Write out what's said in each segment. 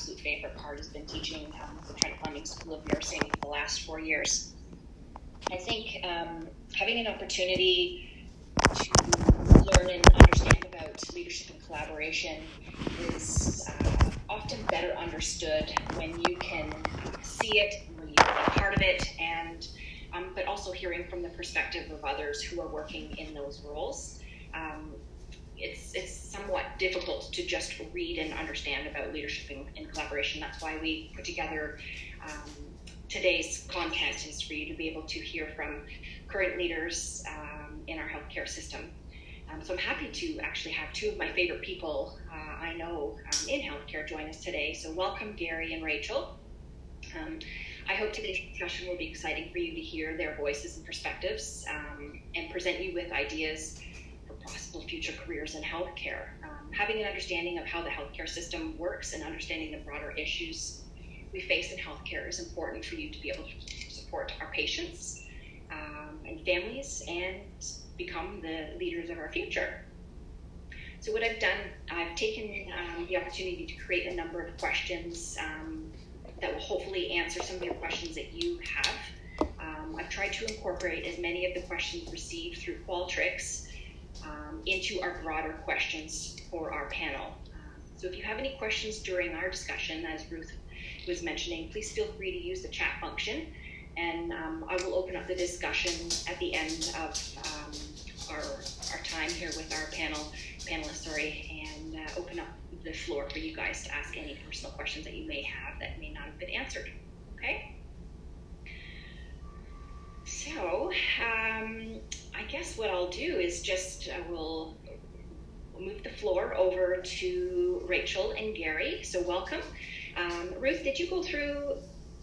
absolute favorite part has been teaching um, the Trent Fleming School of Nursing for the last four years. I think um, having an opportunity to learn and understand about leadership and collaboration is uh, often better understood when you can see it, when you're part of it, and um, but also hearing from the perspective of others who are working in those roles. Um, it's it's somewhat difficult to just read and understand about leadership and, collaboration. That's why we put together um, today's content is for you to be able to hear from current leaders um, in our healthcare system. Um, so I'm happy to actually have two of my favorite people uh, I know um, in healthcare join us today. So welcome Gary and Rachel. Um, I hope today's discussion will be exciting for you to hear their voices and perspectives um, and present you with ideas possible future careers in healthcare. Um, having an understanding of how the healthcare system works and understanding the broader issues we face in healthcare is important for you to be able to support our patients um, and families and become the leaders of our future. So, what I've done, I've taken um, the opportunity to create a number of questions um, that will hopefully answer some of your questions that you have. Um, I've tried to incorporate as many of the questions received through Qualtrics um, into our broader questions for our panel. So if you have any questions during our discussion, as Ruth was mentioning, please feel free to use the chat function and um, I will open up the discussion at the end of um, our, our time here with our panel panelists, sorry, and uh, open up the floor for you guys to ask any personal questions that you may have that may not have been answered. Okay? So, um, guess what I'll do is just uh, we'll move the floor over to Rachel and Gary. So, welcome. Um, Ruth, did you go through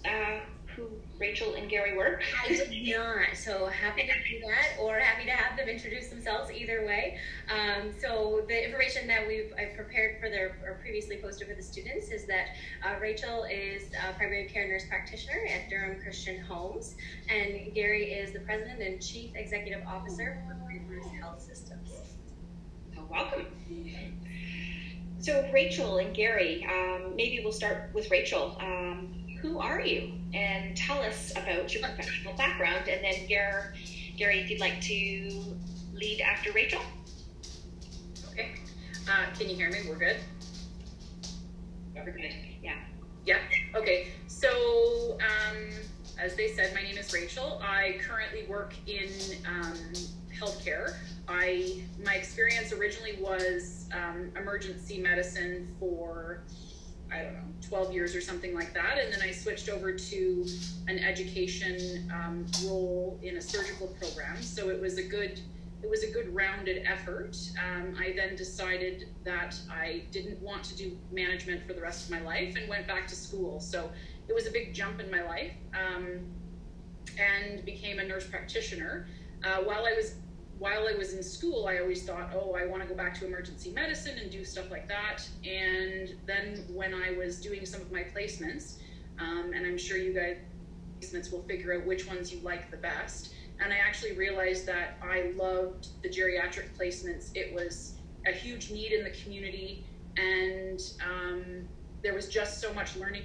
uh, who Rachel and Gary were? I did not. So happy to do that, or happy to have them introduce themselves. Either way. Um, so the information that we've I've prepared for their or previously posted for the students is that uh, Rachel is a primary care nurse practitioner at Durham Christian Homes, and Gary is the president and chief executive officer for Rivers Health Systems. So welcome. So Rachel and Gary, um, maybe we'll start with Rachel. Um, who are you? And tell us about your professional background. And then, Gary, Gary if you'd like to lead after Rachel. Okay. Uh, can you hear me? We're good? We're good. Yeah. Yeah. Okay. So, um, as they said, my name is Rachel. I currently work in um, healthcare. I my experience originally was um, emergency medicine for I don't know, 12 years or something like that. And then I switched over to an education um, role in a surgical program. So it was a good, it was a good rounded effort. Um, I then decided that I didn't want to do management for the rest of my life and went back to school. So it was a big jump in my life um, and became a nurse practitioner. Uh, while I was while I was in school, I always thought, oh, I want to go back to emergency medicine and do stuff like that. And then when I was doing some of my placements, um, and I'm sure you guys placements will figure out which ones you like the best. And I actually realized that I loved the geriatric placements. It was a huge need in the community, and um, there was just so much learning.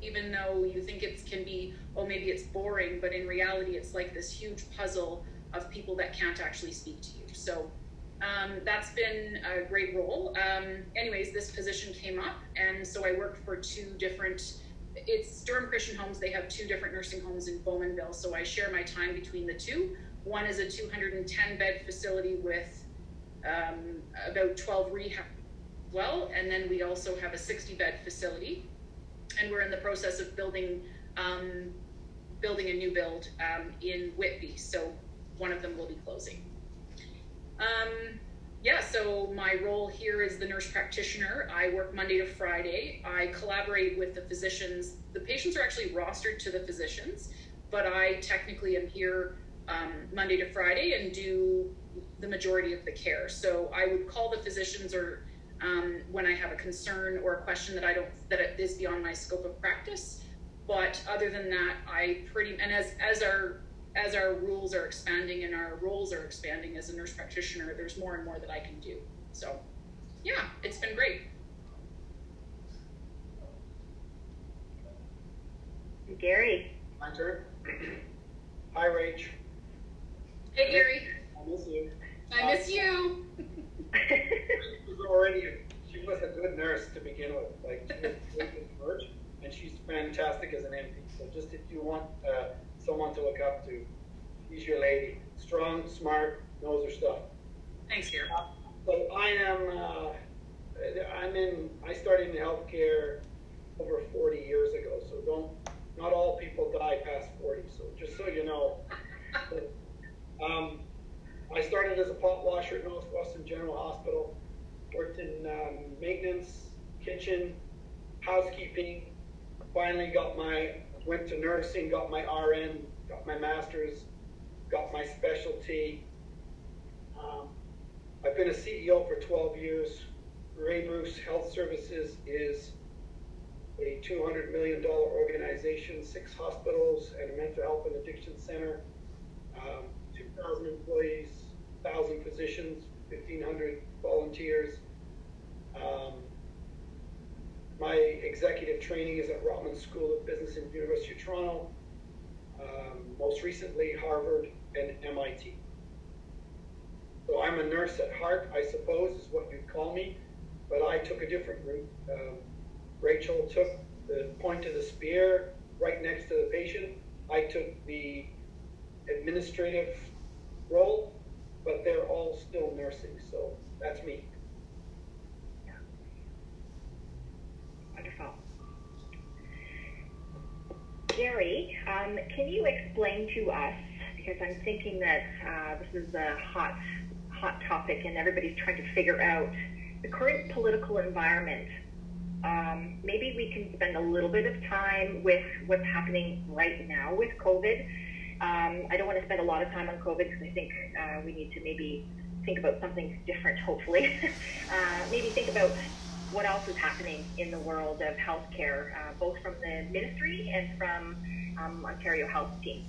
Even though you think it can be, oh, maybe it's boring, but in reality, it's like this huge puzzle of people that can't actually speak to you. So um, that's been a great role. Um, anyways, this position came up, and so I worked for two different. It's Durham Christian Homes. They have two different nursing homes in Bowmanville, so I share my time between the two. One is a 210 bed facility with um, about 12 rehab well, and then we also have a 60 bed facility, and we're in the process of building um, building a new build um, in Whitby. So one of them will be closing. Um, yeah, so my role here is the nurse practitioner. I work Monday to Friday. I collaborate with the physicians. The patients are actually rostered to the physicians, but I technically am here um, Monday to Friday and do the majority of the care. So I would call the physicians or um, when I have a concern or a question that I don't that is beyond my scope of practice. But other than that, I pretty and as as our as our rules are expanding and our roles are expanding as a nurse practitioner, there's more and more that I can do. So, yeah, it's been great. Gary. My turn. Hi, Rach. Hey, Gary. I miss you. I miss you. she was already, she was a good nurse to begin with. Like, she was great and she's fantastic as an NP. So just if you want uh, someone to look up to, she's your lady. Strong, smart, knows her stuff. Thanks, Gary. Uh, so I am, uh, I'm in, I started in healthcare over 40 years ago. So don't, not all people die past 40. So just so you know. um, I started as a pot washer at Northwestern General Hospital, worked in um, maintenance, kitchen, housekeeping. Finally got my, went to nursing, got my RN, got my master's, got my specialty. Um, I've been a CEO for 12 years. Grey Bruce Health Services is a $200 million organization, six hospitals, and a mental health and addiction center. Um, 2,000 employees, 1,000 physicians, 1,500 volunteers. Um, my executive training is at Rotman School of Business and University of Toronto. Um, most recently, Harvard and MIT. So I'm a nurse at heart, I suppose, is what you'd call me, but I took a different route. Um, Rachel took the point of the spear right next to the patient. I took the administrative role, but they're all still nursing, so that's me. Wonderful. Gary, um, can you explain to us, because I'm thinking that uh, this is a hot, hot topic and everybody's trying to figure out the current political environment. Um, maybe we can spend a little bit of time with what's happening right now with COVID. Um, I don't want to spend a lot of time on COVID because I think uh, we need to maybe think about something different, hopefully. uh, maybe think about what else is happening in the world of healthcare, uh, both from the ministry and from um, Ontario Health Team.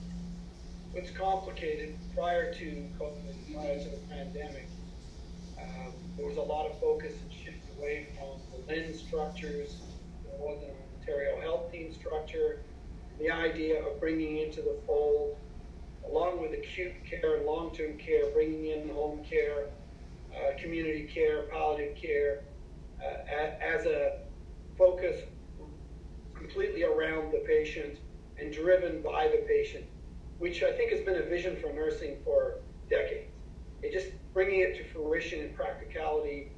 It's complicated. Prior to COVID, prior to the pandemic, um, there was a lot of focus and shift away from the LHIN structures. An Ontario Health Team structure. The idea of bringing into the fold along with acute care and long-term care, bringing in home care, uh, community care, palliative care, uh, as a focus completely around the patient and driven by the patient, which I think has been a vision for nursing for decades. It just bringing it to fruition in practicality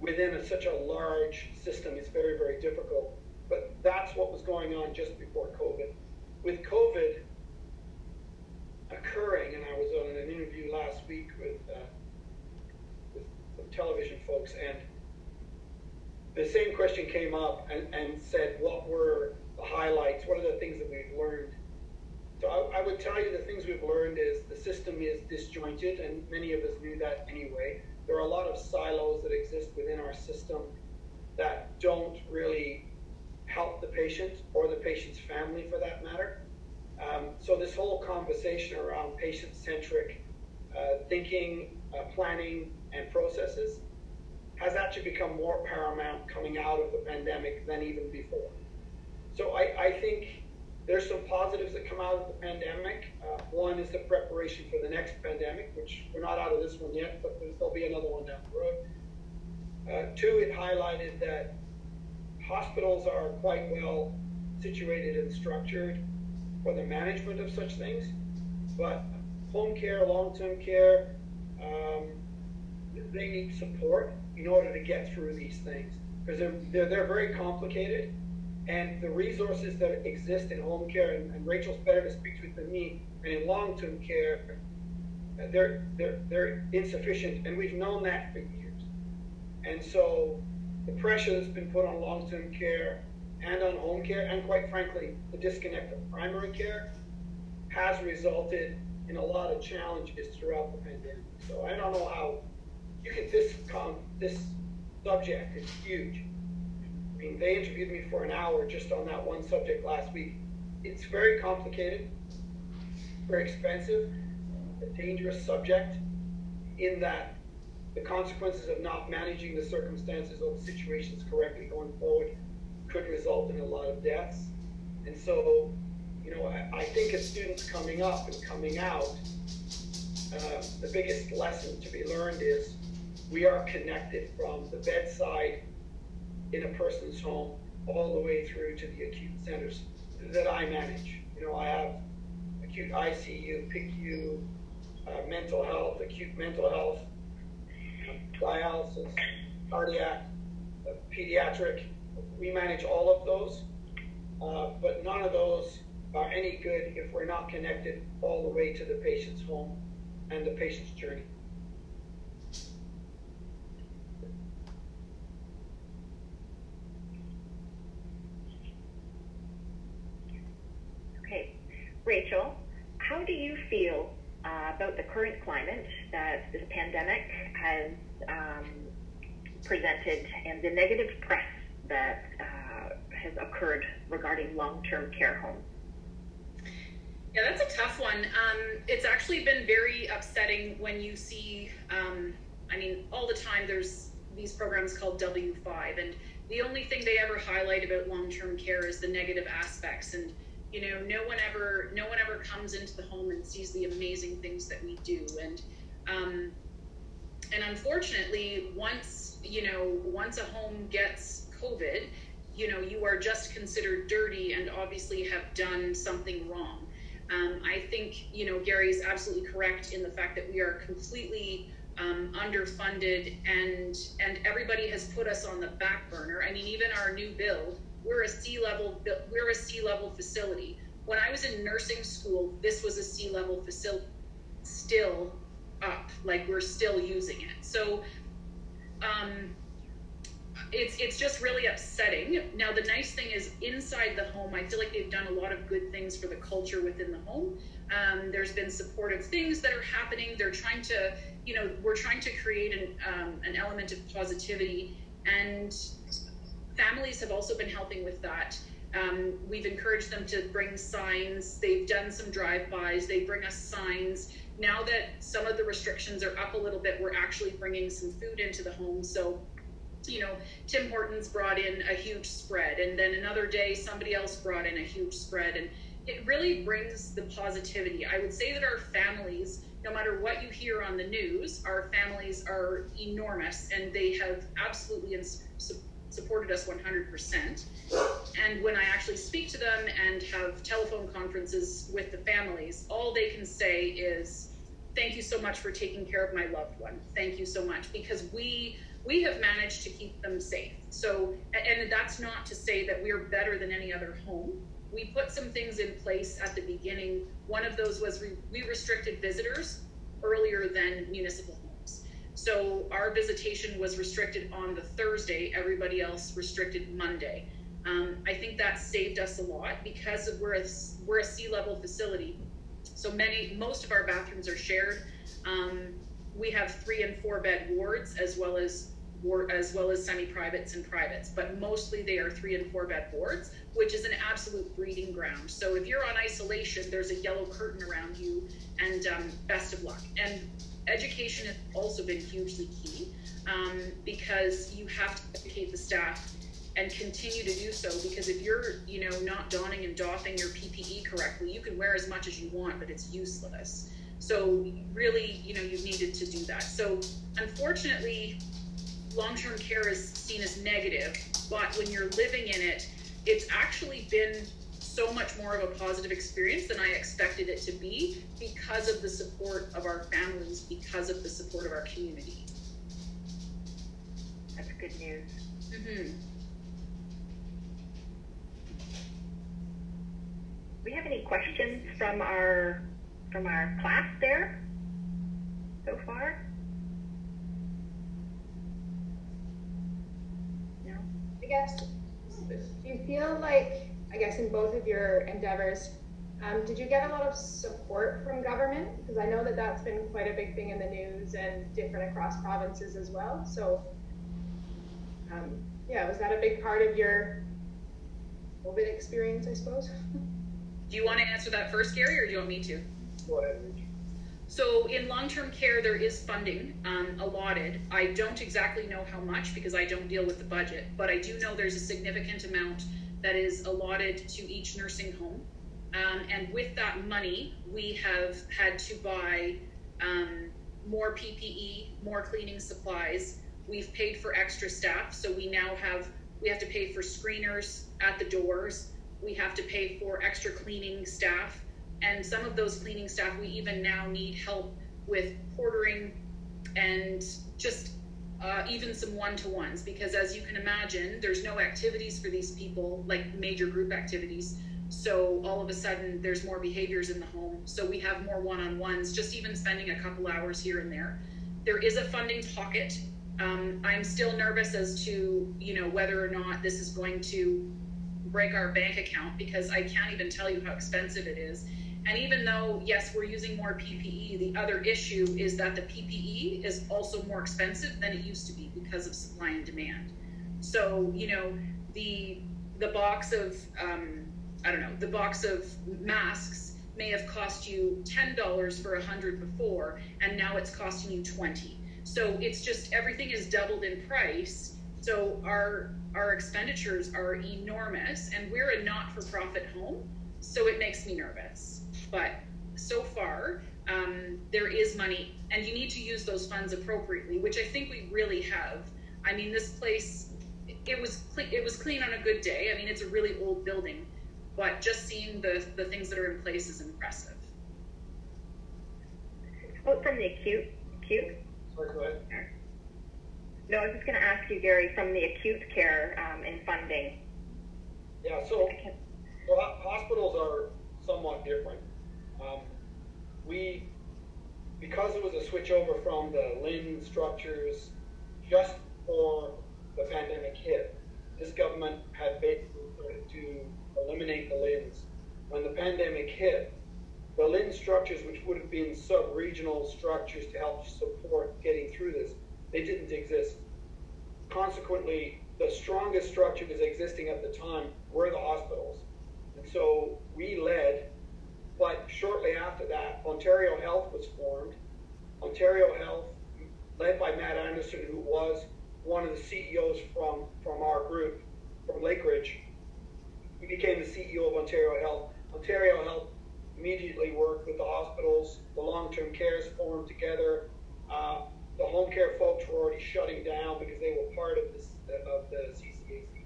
within a, such a large system is very, very difficult. But that's what was going on just before COVID. With COVID, occurring, and I was on an interview last week with, uh, with some television folks, and the same question came up and, and said, what were the highlights? What are the things that we've learned? So I, I, would tell you the things we've learned is the system is disjointed, and many of us knew that anyway. There are a lot of silos that exist within our system that don't really help the patient or the patient's family for that matter. Um, so this whole conversation around patient-centric uh, thinking, uh, planning, and processes has actually become more paramount coming out of the pandemic than even before. So I, I think there's some positives that come out of the pandemic. Uh, one is the preparation for the next pandemic, which we're not out of this one yet, but there'll be another one down the road. Uh, two, it highlighted that hospitals are quite well situated and structured for the management of such things. But home care, long-term care, um, they need support in order to get through these things because they're, they're, they're very complicated. And the resources that exist in home care, and, and Rachel's better to speak to than me, and in long-term care, they're, they're, they're insufficient. And we've known that for years. And so the pressure that's been put on long-term care and on home care, and quite frankly, the disconnect of primary care has resulted in a lot of challenges throughout the pandemic. So I don't know how you get this this subject is huge. I mean, they interviewed me for an hour just on that one subject last week. It's very complicated, very expensive, a dangerous subject in that the consequences of not managing the circumstances or the situations correctly going forward could result in a lot of deaths. And so you know, I, I think as students coming up and coming out, uh, the biggest lesson to be learned is we are connected from the bedside in a person's home all the way through to the acute centers that I manage. You know, I have acute ICU, PICU, uh, mental health, acute mental health, dialysis, cardiac, uh, pediatric. We manage all of those, uh, but none of those are any good if we're not connected all the way to the patient's home and the patient's journey. Okay, Rachel, how do you feel uh, about the current climate that this pandemic has um, presented and the negative press that uh, has occurred regarding long-term care homes? Yeah, that's a tough one. Um, it's actually been very upsetting when you see, um, I mean, all the time there's these programs called W5, and the only thing they ever highlight about long term care is the negative aspects. And, you know, no one ever, no one ever comes into the home and sees the amazing things that we do. And, um, and unfortunately, once, you know, once a home gets COVID, you know, you are just considered dirty and obviously have done something wrong. Um, I think you know Gary is absolutely correct in the fact that we are completely um, underfunded and and everybody has put us on the back burner. I mean, even our new build, we're a C level we're a C level facility. When I was in nursing school, this was a C level facility, still up, like we're still using it. So. Um, it's it's just really upsetting. Now the nice thing is inside the home, I feel like they've done a lot of good things for the culture within the home. Um, there's been supportive things that are happening. They're trying to, you know, we're trying to create an um, an element of positivity, and families have also been helping with that. Um, we've encouraged them to bring signs. They've done some drive-bys. They bring us signs. Now that some of the restrictions are up a little bit, we're actually bringing some food into the home. So you know, Tim Hortons brought in a huge spread, and then another day somebody else brought in a huge spread, and it really brings the positivity. I would say that our families, no matter what you hear on the news, our families are enormous, and they have absolutely ins- supported us 100%. And when I actually speak to them and have telephone conferences with the families, all they can say is, "Thank you so much for taking care of my loved one. Thank you so much," because we we have managed to keep them safe. So, and that's not to say that we're better than any other home. We put some things in place at the beginning. One of those was we, we restricted visitors earlier than municipal. So our visitation was restricted on the Thursday, everybody else restricted Monday. Um, I think that saved us a lot because we're a, we're a C level facility. So many, most of our bathrooms are shared. Um, we have three and four bed wards as well as as well as semi-privates and privates, but mostly they are three and four bed wards, which is an absolute breeding ground. So if you're on isolation, there's a yellow curtain around you, and um, best of luck. And education has also been hugely key um, because you have to educate the staff and continue to do so because if you're you know not donning and doffing your PPE correctly, you can wear as much as you want, but it's useless. So really, you know, you needed to do that. So unfortunately, long-term care is seen as negative, but when you're living in it, it's actually been so much more of a positive experience than I expected it to be because of the support of our families, because of the support of our community. That's good news. Mm-hmm. we have any questions from our from our class there so far? No? I guess, do you feel like, I guess in both of your endeavors, um, did you get a lot of support from government? Because I know that that's been quite a big thing in the news and different across provinces as well. So, um, yeah, was that a big part of your COVID experience, I suppose? Do you want to answer that first, Gary, or do you want me to? Go ahead. So in long-term care, there is funding um, allotted. I don't exactly know how much because I don't deal with the budget, but I do know there's a significant amount that is allotted to each nursing home. Um, and with that money, we have had to buy um, more PPE, more cleaning supplies. We've paid for extra staff, so we now have we have to pay for screeners at the doors. We have to pay for extra cleaning staff, and some of those cleaning staff we even now need help with portering and just uh, even some one-to-ones because as you can imagine there's no activities for these people like major group activities. So all of a sudden there's more behaviors in the home. So we have more one-on-ones just even spending a couple hours here and there. There is a funding pocket. Um, i'm still nervous as to you know whether or not this is going to break our bank account because i can't even tell you how expensive it is and even though, yes, we're using more PPE, the other issue is that the PPE is also more expensive than it used to be because of supply and demand. So, you know, the the box of um, I don't know, the box of masks may have cost you ten dollars for a hundred before, and now it's costing you twenty. So it's just everything is doubled in price. So our our expenditures are enormous, and we're a not-for-profit home, so it makes me nervous. But so far, um, there is money, and you need to use those funds appropriately, which I think we really have. I mean, this place, it was clean, it was clean on a good day. I mean, it's a really old building, but just seeing the the things that are in place is impressive. Oh, from the acute, acute. Sorry, go ahead. No, I was just going to ask you, Gary, from the acute care um, and funding. Yeah, so, so hospitals are somewhat different. Um, we, because it was a switch over from the LHIN structures just for the pandemic hit, this government had basically to eliminate the LHINs. When the pandemic hit, the LHIN structures, which would have been sub-regional structures to help support getting through this, they didn't exist. Consequently, the strongest structures existing at the time were the hospitals. And so we led but shortly after that, Ontario Health was formed. Ontario Health, led by Matt Anderson, who was one of the CEOs from, from our group, from Lakeridge, he became the CEO of Ontario Health. Ontario Health immediately worked with the hospitals, the long-term cares formed together. Uh, the home care folks were already shutting down because they were part of, this, of the CCAC.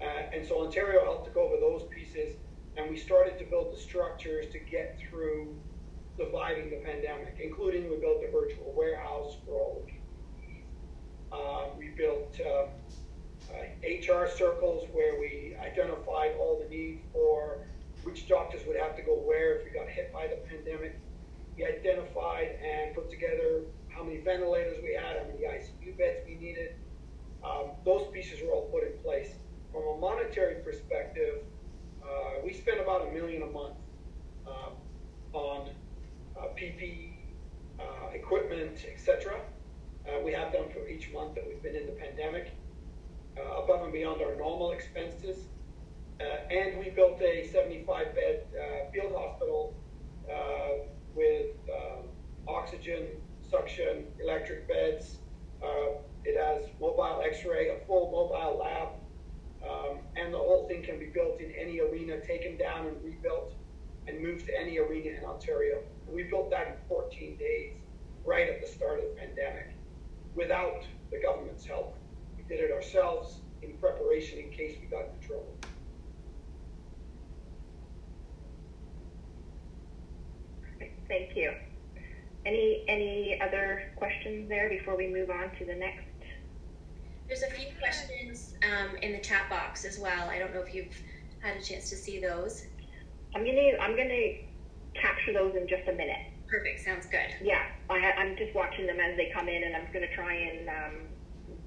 Uh, and so Ontario Health took over those pieces and we started to build the structures to get through surviving the pandemic, including we built a virtual warehouse for all. Uh, we built uh, uh, HR circles where we identified all the need for which doctors would have to go where if we got hit by the pandemic. We identified and put together how many ventilators we had, how many ICU beds we needed. Um, those pieces were all put in place. From a monetary perspective, uh, we spend about a million a month uh, on uh, PP, uh, equipment, etc. Uh, we have done for each month that we've been in the pandemic, uh, above and beyond our normal expenses. and we built a 75 bed field hospital with um, oxygen, suction, electric beds. it has mobile x-ray, a full mobile lab, um, and the whole thing can be built in any arena, taken down and rebuilt, and moved to any arena in Ontario. We built that in 14 days, right at the start of the pandemic, without the government's help. We did it ourselves in preparation in case we got into trouble. Thank you. Any any other questions there before we move on to the next there's a few questions um, in the chat box as well. I don't know if you've had a chance to see those. I'm gonna I'm gonna capture those in just a minute. Perfect. Sounds good. Yeah, I, I'm just watching them as they come in, and I'm gonna try and um,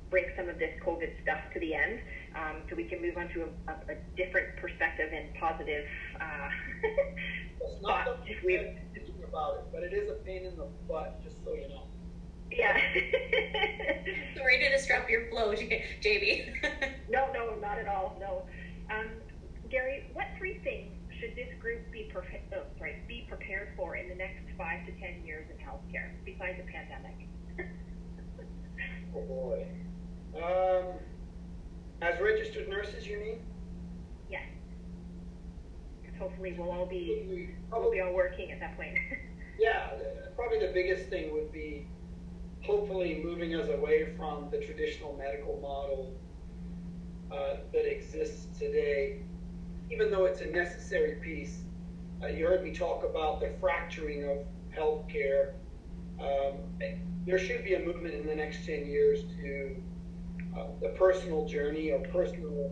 bring some of this COVID stuff to the end, um, so we can move on to a, a, a different perspective and positive. Uh, not if we about it, but it is a pain in the butt, just so you know. Yeah. Sorry to disrupt your flow, JB. no, no, not at all. No. Um, Gary, what three things should this group be, pre- oh, sorry, be prepared for in the next five to ten years in healthcare, besides the pandemic? oh boy. Um, as registered nurses, you mean? Yes. hopefully we'll all be we'll be all working at that point. yeah, probably the biggest thing would be hopefully moving us away from the traditional medical model uh, that exists today, even though it's a necessary piece. Uh, you heard me talk about the fracturing of healthcare. Um, there should be a movement in the next 10 years to uh, the personal journey or personal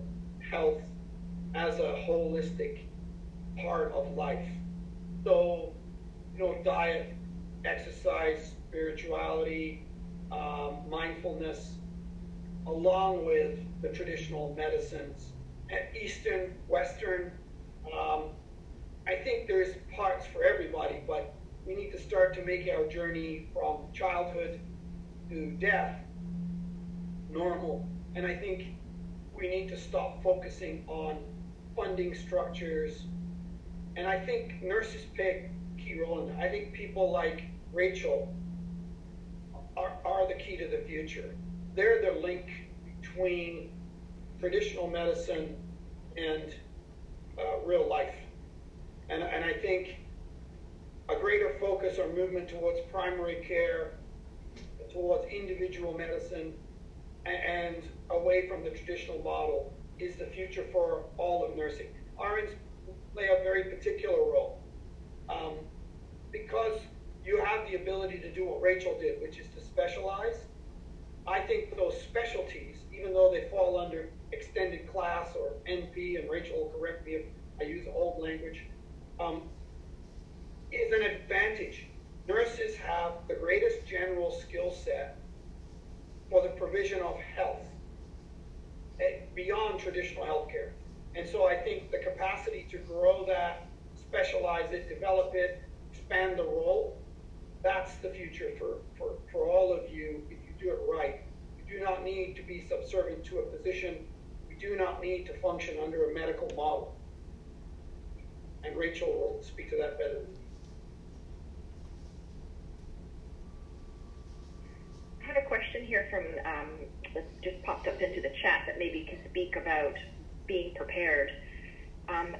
health as a holistic part of life. So, you know, diet, exercise, spirituality, um, mindfulness, along with the traditional medicines, At Eastern, Western. Um, I think there's parts for everybody, but we need to start to make our journey from childhood to death normal. And I think we need to stop focusing on funding structures. And I think nurses play a key role in that. I think people like Rachel are, are the key to the future. They're the link between traditional medicine and uh, real life. And, and I think a greater focus or movement towards primary care, towards individual medicine, and away from the traditional model is the future for all of nursing. RNs play a very particular role um, because you have the ability to do what Rachel did, which is to specialize. I think those specialties, even though they fall under extended class or NP, and Rachel will correct me if I use old language, um, is an advantage. Nurses have the greatest general skill set for the provision of health eh, beyond traditional healthcare. And so I think the capacity to grow that, specialize it, develop it, expand the role, that's the future for, for, for all of you if you do it right. You do not need to be subservient to a physician. We do not need to function under a medical model. And Rachel will speak to that better. I have a question here from um, that just popped up into the chat that maybe can speak about being prepared. Um,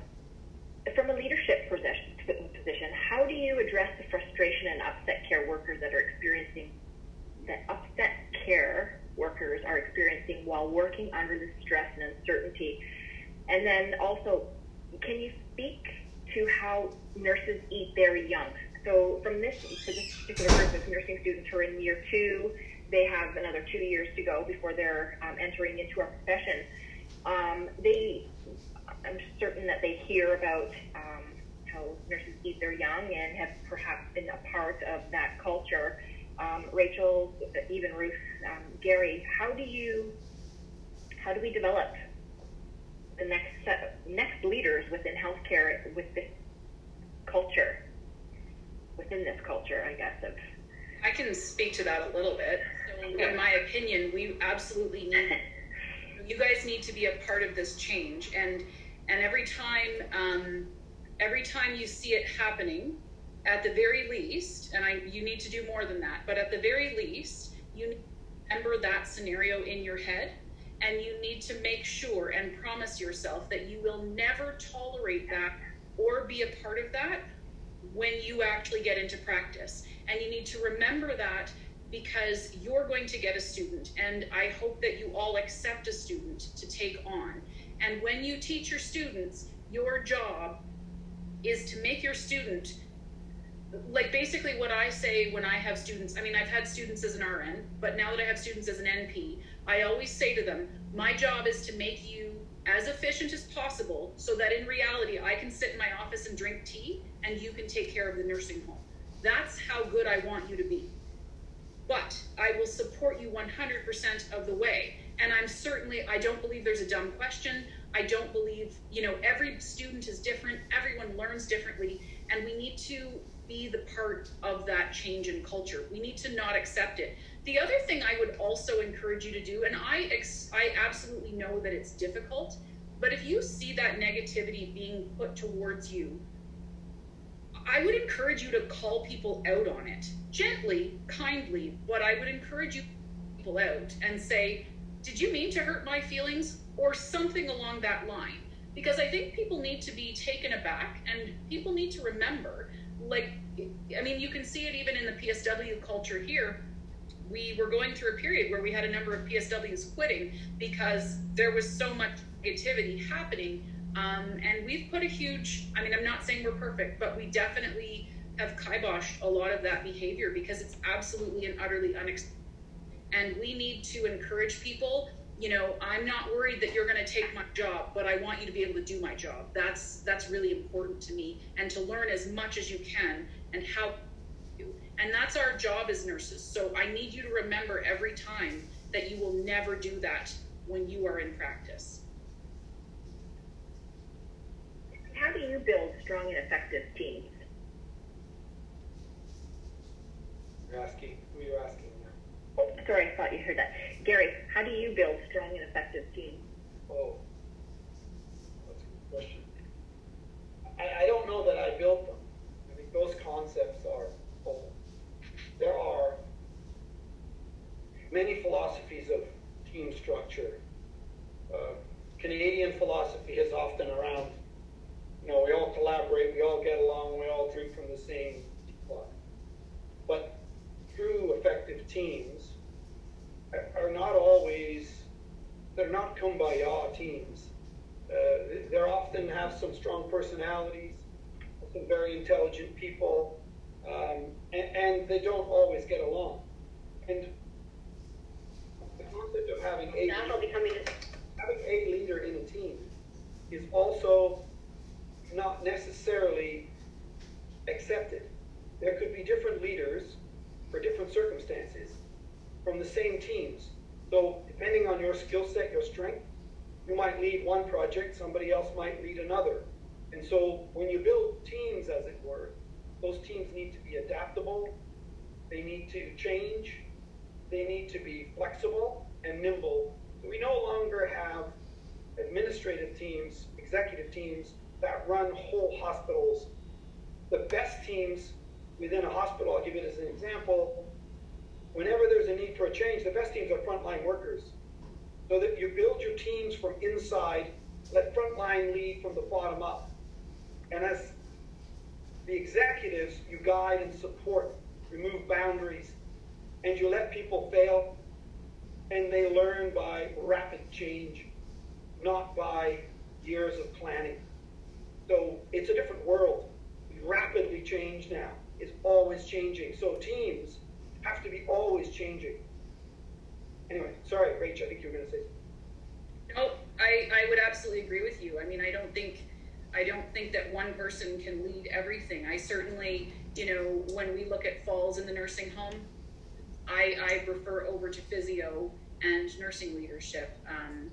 from a leadership position, how do you address the frustration and upset care workers that are experiencing that upset care workers are experiencing while working under the stress and uncertainty? And then also, can you speak to how nurses eat very young? So from this, for this particular group of nursing students who are in year two they have another two years to go before they're um, entering into our profession. Um, they, I'm certain that they hear about um, how nurses eat their young and have perhaps been a part of that culture. Um, Rachel, even Ruth, um, Gary, how do you, how do we develop the next set, next leaders within healthcare with this culture, within this culture, I guess of I can speak to that a little bit. So, in my opinion, we absolutely need you guys need to be a part of this change, and and every time um, every time you see it happening, at the very least, and I you need to do more than that, but at the very least, you remember that scenario in your head and you need to make sure and promise yourself that you will never tolerate that or be a part of that when you actually get into practice. And you need to remember that because you're going to get a student. And I hope that you all accept a student to take on. And when you teach your students, your job is to make your student like basically what I say when I have students, I mean, I've had students as an RN, but now that I have students as an NP, I always say to them, my job is to make you as efficient as possible so that in reality, I can sit in my office and drink tea and you can take care of the nursing home. That's how good I want you to be. But I will support you 100% of the way. And I'm certainly, I don't believe there's a dumb question. I don't believe, you know, every student is different, everyone learns differently, and we need to be the part of that change in culture. We need to not accept it. The other thing I would also encourage you to do, and I, ex- I absolutely know that it's difficult, but if you see that negativity being put towards you, I would encourage you to call people out on it gently, kindly, but I would encourage you people out and say, Did you mean to hurt my feelings? Or something along that line. because I think people need to be taken aback and people need to remember. Like, I mean, you can see it even in the PSW culture here. We were going through a period where we had a number of PSWs quitting because there was so much negativity happening. Um, and we've put a huge, I mean, I'm not saying we're perfect, but we definitely have kiboshed a lot of that behavior because it's absolutely and utterly unacceptable. And we need to encourage people you know i'm not worried that you're going to take my job but i want you to be able to do my job. That's that's really important to me and to learn as much as you can and how and that's our job as nurses. So i need you to remember every time that you will never do that when you are in practice. How do you build strong and effective teams? You're asking who you're asking Sorry, I thought you heard that. Gary, how do you build strong and effective teams? Oh, that's a good question. I, I don't know that I built them. I think those concepts are old. There are many philosophies of team structure. Uh, Canadian philosophy is often around, you know, we all collaborate, we all get along, we all drink from the same teapot. But true effective teams are not always, they're not kumbaya teams. Uh, they often have some strong personalities, some very intelligent people, um, and, and, they don't always get along. And the concept of having a, having a leader in a team is also not necessarily accepted. There could be different leaders for different circumstances from the same teams. So depending on your skill set, your strength, you might lead one project, somebody else might lead another. And so when you build teams, as it were, those teams need to be adaptable, they need to change, they need to be flexible and nimble. So we no longer have administrative teams, executive teams that run whole hospitals. The best teams within a hospital, I'll give it as an example, whenever there's a need for a change, the best teams are frontline workers. So that you build your teams from inside, let frontline lead from the bottom up. And as the executives, you guide and support, remove boundaries, and you let people fail, and they learn by rapid change, not by years of planning. So it's a different world. We rapidly change now. It's always changing. So teams have to be always changing. Anyway, sorry, Rach, I think you were going to say something. No, I, I would absolutely agree with you. I mean, I don't think I don't think that one person can lead everything. I certainly, you know, when we look at falls in the nursing home, I, I refer over to physio and nursing leadership. Um,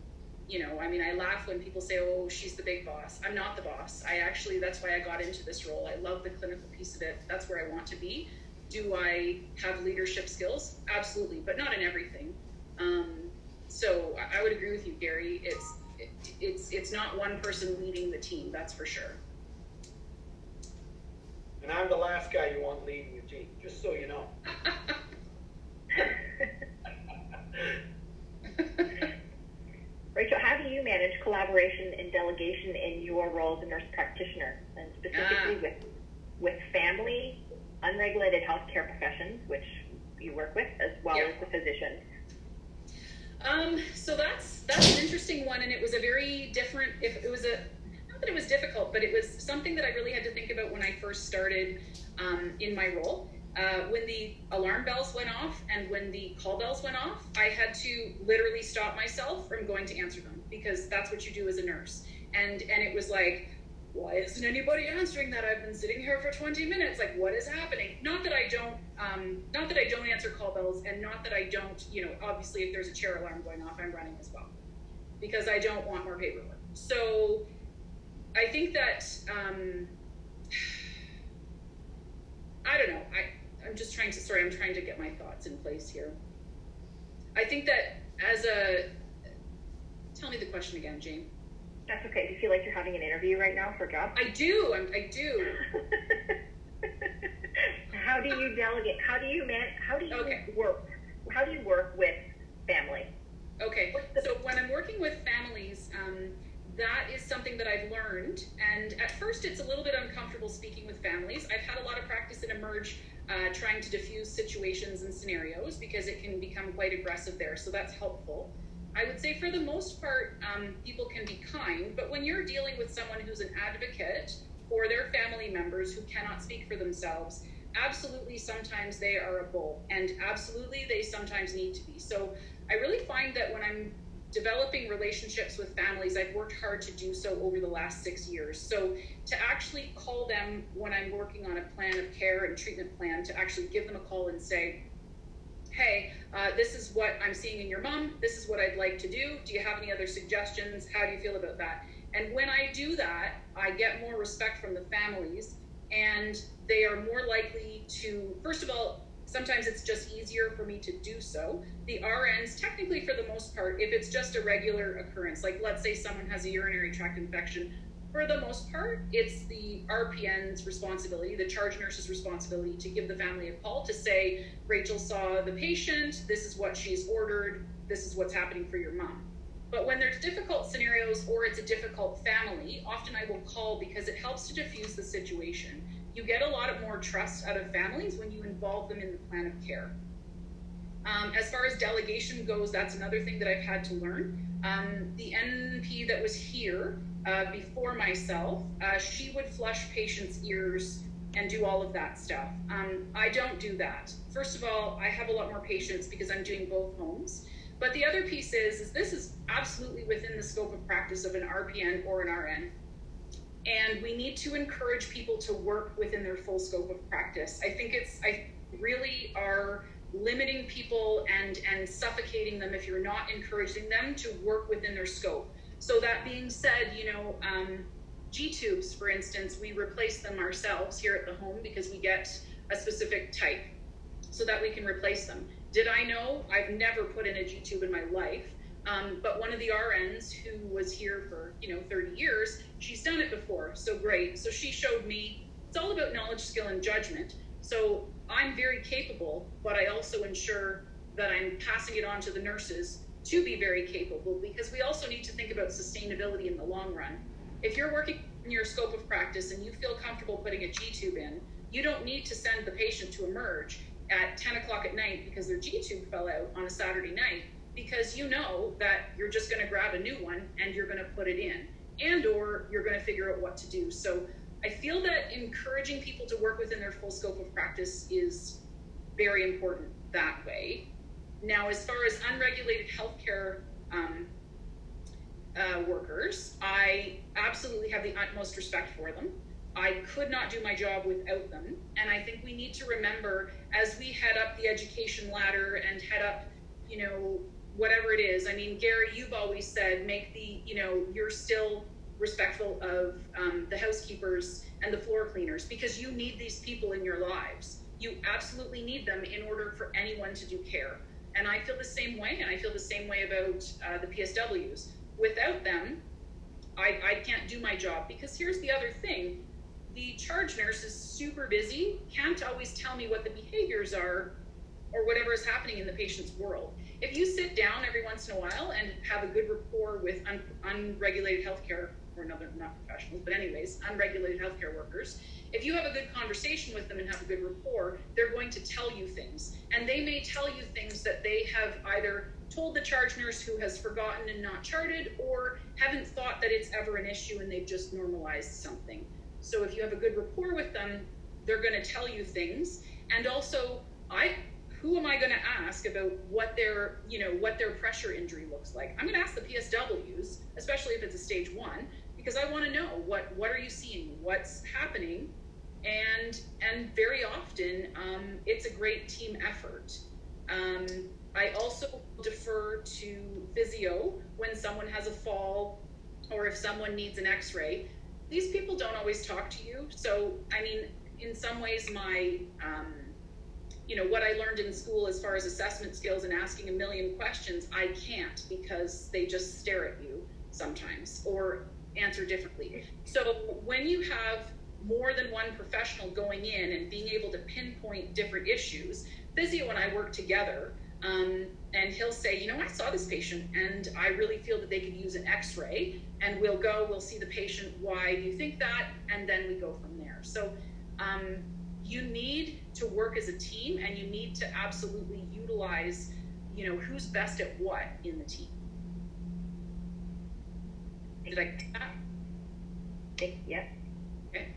you know, I mean, I laugh when people say, oh, she's the big boss. I'm not the boss. I actually, that's why I got into this role. I love the clinical piece of it. That's where I want to be do I have leadership skills? Absolutely, but not in everything. Um, so I would agree with you, Gary. It's it, it's it's not one person leading the team. That's for sure. And I'm the last guy you want leading your team, just so you know. Rachel, how do you manage collaboration and delegation in your role as a nurse practitioner, and specifically ah. with with family unregulated healthcare professions, which you work with, as well as the physicians? Um, so that's that's an interesting one, and it was a very different. If it was a not that it was difficult, but it was something that I really had to think about when I first started um, in my role. Uh, when the alarm bells went off and when the call bells went off, I had to literally stop myself from going to answer them because that's what you do as a nurse. And and it was like why isn't anybody answering that? I've been sitting here for 20 minutes. Like, what is happening? Not that I don't, um, not that I don't answer call bells, and not that I don't, you know, obviously if there's a chair alarm going off, I'm running as well, because I don't want more paperwork. So, I think that, um, I don't know. I, I'm just trying to. Sorry, I'm trying to get my thoughts in place here. I think that as a, tell me the question again, Jane. That's okay. Do you feel like you're having an interview right now for a job? I do. I'm, I do. how do you delegate? How do you man? How do you okay. work? How do you work with family? Okay. So when I'm working with families, um, that is something that I've learned. And at first, it's a little bit uncomfortable speaking with families. I've had a lot of practice in Emerge uh, trying to diffuse situations and scenarios because it can become quite aggressive there. So that's helpful. I would say for the most part, um, people can be kind, but when you're dealing with someone who's an advocate or their family members who cannot speak for themselves, absolutely sometimes they are a bull, and absolutely they sometimes need to be. So I really find that when I'm developing relationships with families, I've worked hard to do so over the last six years. So to actually call them when I'm working on a plan of care and treatment plan, to actually give them a call and say, hey, uh, this is what I'm seeing in your mom. This is what I'd like to do. Do you have any other suggestions? How do you feel about that? And when I do that, I get more respect from the families, and they are more likely to, first of all, sometimes it's just easier for me to do so. The RNs, technically, for the most part, if it's just a regular occurrence, like let's say someone has a urinary tract infection, for the most part, it's the RPN's responsibility, the charge nurse's responsibility to give the family a call to say, Rachel saw the patient, this is what she's ordered, this is what's happening for your mom. But when there's difficult scenarios or it's a difficult family, often I will call because it helps to diffuse the situation. You get a lot of more trust out of families when you involve them in the plan of care. Um, as far as delegation goes, that's another thing that I've had to learn. Um, the NP that was here uh, before myself, uh, she would flush patients' ears and do all of that stuff. Um, I don't do that. First of all, I have a lot more patients because I'm doing both homes. But the other piece is, is this is absolutely within the scope of practice of an RPN or an RN. And we need to encourage people to work within their full scope of practice. I think it's, I really are limiting people and, and suffocating them if you're not encouraging them to work within their scope. So that being said, you know, um, G tubes, for instance, we replace them ourselves here at the home because we get a specific type so that we can replace them. Did I know? I've never put in a G tube in my life. Um, but one of the RNs who was here for, you know, 30 years, she's done it before. So great. So she showed me it's all about knowledge, skill, and judgment. So I'm very capable, but I also ensure that I'm passing it on to the nurses to be very capable because we also need to think about sustainability in the long run. If you're working in your scope of practice and you feel comfortable putting a G tube in, you don't need to send the patient to emerge at 10 o'clock at night because their G tube fell out on a Saturday night because you know that you're just going to grab a new one and you're going to put it in and or you're going to figure out what to do. So I feel that encouraging people to work within their full scope of practice is very important that way. Now, as far as unregulated healthcare um, uh, workers, I absolutely have the utmost respect for them. I could not do my job without them. And I think we need to remember as we head up the education ladder and head up, you know, whatever it is. I mean, Gary, you've always said, make the, you know, you're still respectful of um, the housekeepers and the floor cleaners because you need these people in your lives. You absolutely need them in order for anyone to do care. And I feel the same way, and I feel the same way about uh, the PSWs. Without them, I, I can't do my job because here's the other thing the charge nurse is super busy, can't always tell me what the behaviors are or whatever is happening in the patient's world. If you sit down every once in a while and have a good rapport with un- unregulated healthcare, or another, not professionals, but anyways, unregulated healthcare workers, if you have a good conversation with them and have a good rapport, they're going to tell you things. And they may tell you things that they have either told the charge nurse who has forgotten and not charted, or haven't thought that it's ever an issue and they've just normalized something. So if you have a good rapport with them, they're going to tell you things. And also, I who am I going to ask about what their, you know, what their pressure injury looks like? I'm going to ask the PSWs, especially if it's a stage one, because I want to know what what are you seeing, what's happening, and and very often um, it's a great team effort. Um, I also defer to physio when someone has a fall or if someone needs an X-ray. These people don't always talk to you, so I mean, in some ways, my um, you know what I learned in school as far as assessment skills and asking a million questions, I can't because they just stare at you sometimes or answer differently. So when you have more than one professional going in and being able to pinpoint different issues, physio and I work together. Um, and he'll say, you know, I saw this patient and I really feel that they could use an x ray. And we'll go, we'll see the patient. Why do you think that? And then we go from there. So um, you need to work as a team and you need to absolutely utilize, you know, who's best at what in the team. Did I Think, yeah. Okay.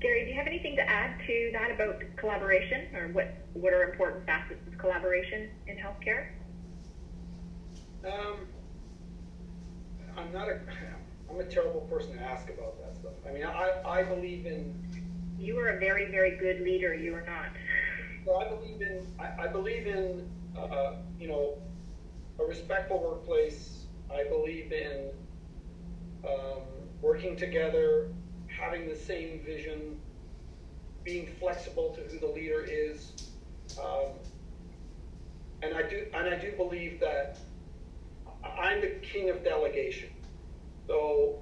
Gary, do you have anything to add to that about collaboration or what, what are important facets of collaboration in healthcare? Um, I'm not a, I'm a terrible person to ask about that stuff. I mean, I, I believe in. You are a very, very good leader. You are not. Well, I believe in, I, I believe in, uh, you know, a respectful workplace. I believe in um, working together, having the same vision, being flexible to who the leader is. Um, and I do, and I do believe that I'm the king of delegation. So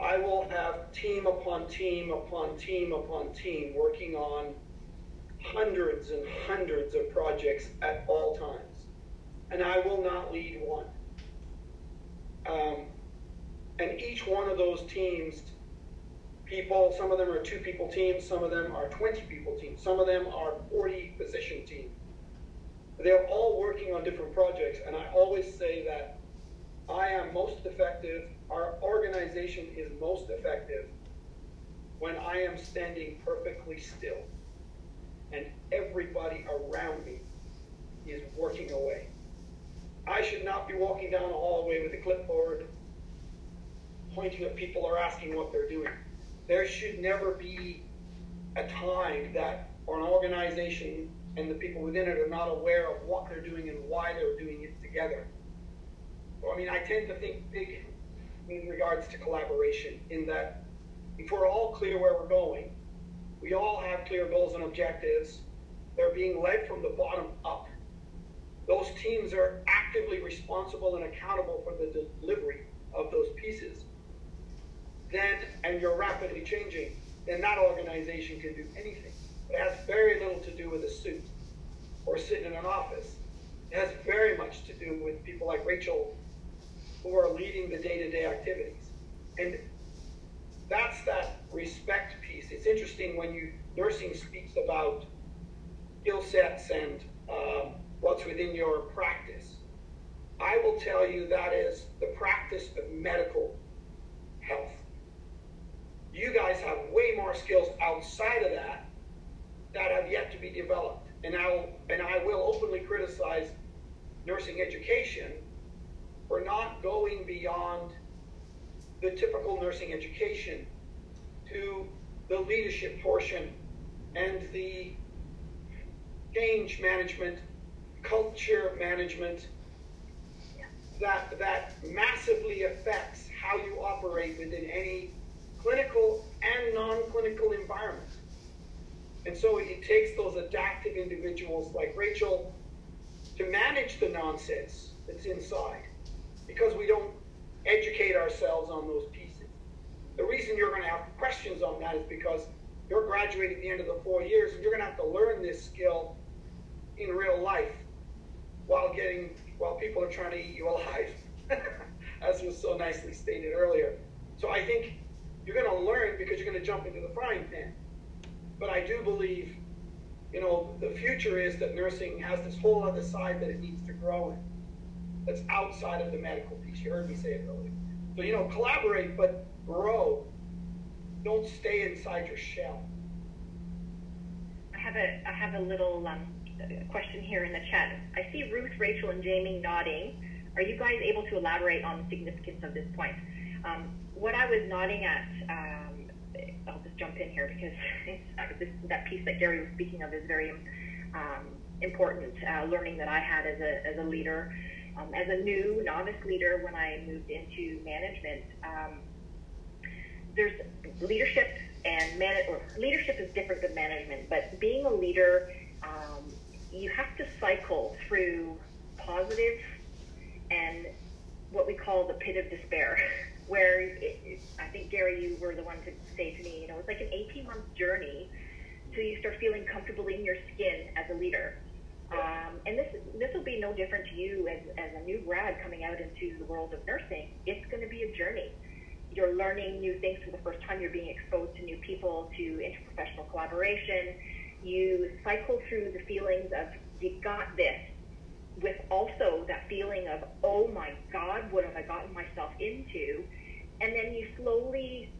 I will have team upon team upon team upon team working on hundreds and hundreds of projects at all times. And I will not lead one. Um, and each one of those teams, people, some of them are two people teams, some of them are 20 people teams, some of them are 40 position teams. They're all working on different projects, and I always say that I am most effective, our organization is most effective when I am standing perfectly still and everybody around me is working away. I should not be walking down a hallway with a clipboard pointing at people or asking what they're doing. There should never be a time that an organization and the people within it are not aware of what they're doing and why they're doing it together. So, I mean, I tend to think big in regards to collaboration, in that if we're all clear where we're going, we all have clear goals and objectives, they're being led from the bottom up. Those teams are actively responsible and accountable for the delivery of those pieces. Then, and you're rapidly changing, then that organization can do anything. It has very little to do with a suit or sitting in an office. It has very much to do with people like Rachel who are leading the day-to-day activities. And that's that respect piece. It's interesting when you nursing speaks about skill sets and um, what's within your practice. I will tell you that is the practice of medical health. You guys have way more skills outside of that that have yet to be developed. And I and I will openly criticize nursing education for not going beyond the typical nursing education to the leadership portion and the change management, culture management that that massively affects how you operate within any clinical and non-clinical environment. And so it takes those adaptive individuals like Rachel to manage the nonsense that's inside because we don't educate ourselves on those pieces. The reason you're going to have questions on that is because you're graduating at the end of the four years and you're going to have to learn this skill in real life while getting while people are trying to eat you alive, as was so nicely stated earlier. So I think you're going to learn because you're going to jump into the frying pan. But I do believe, you know, the future is that nursing has this whole other side that it needs to grow in. That's outside of the medical piece. You heard me say it earlier. So you know, collaborate, but grow. Don't stay inside your shell. I have a I have a little um, question here in the chat. I see Ruth, Rachel, and Jamie nodding. Are you guys able to elaborate on the significance of this point? Um, what I was nodding at, um, I'll just jump in here because this, that piece that Gary was speaking of is very um, important. Uh, learning that I had as a as a leader, um, as a new novice leader when I moved into management. Um, there's leadership and man or leadership is different than management, but being a leader um, you have to cycle through positive and what we call the pit of despair, where it, it, I think Gary, you were the one to say to me, you know, it's like an 18 month journey till you start feeling comfortable in your skin as a leader. Um, and this this will be no different to you as, as a new grad coming out into the world of nursing. It's going to be a journey. You're learning new things for the first time. You're being exposed to new people, to interprofessional collaboration. You cycle through the feelings of you got this, with also that feeling of oh my God, what have I gotten myself into? And then you slowly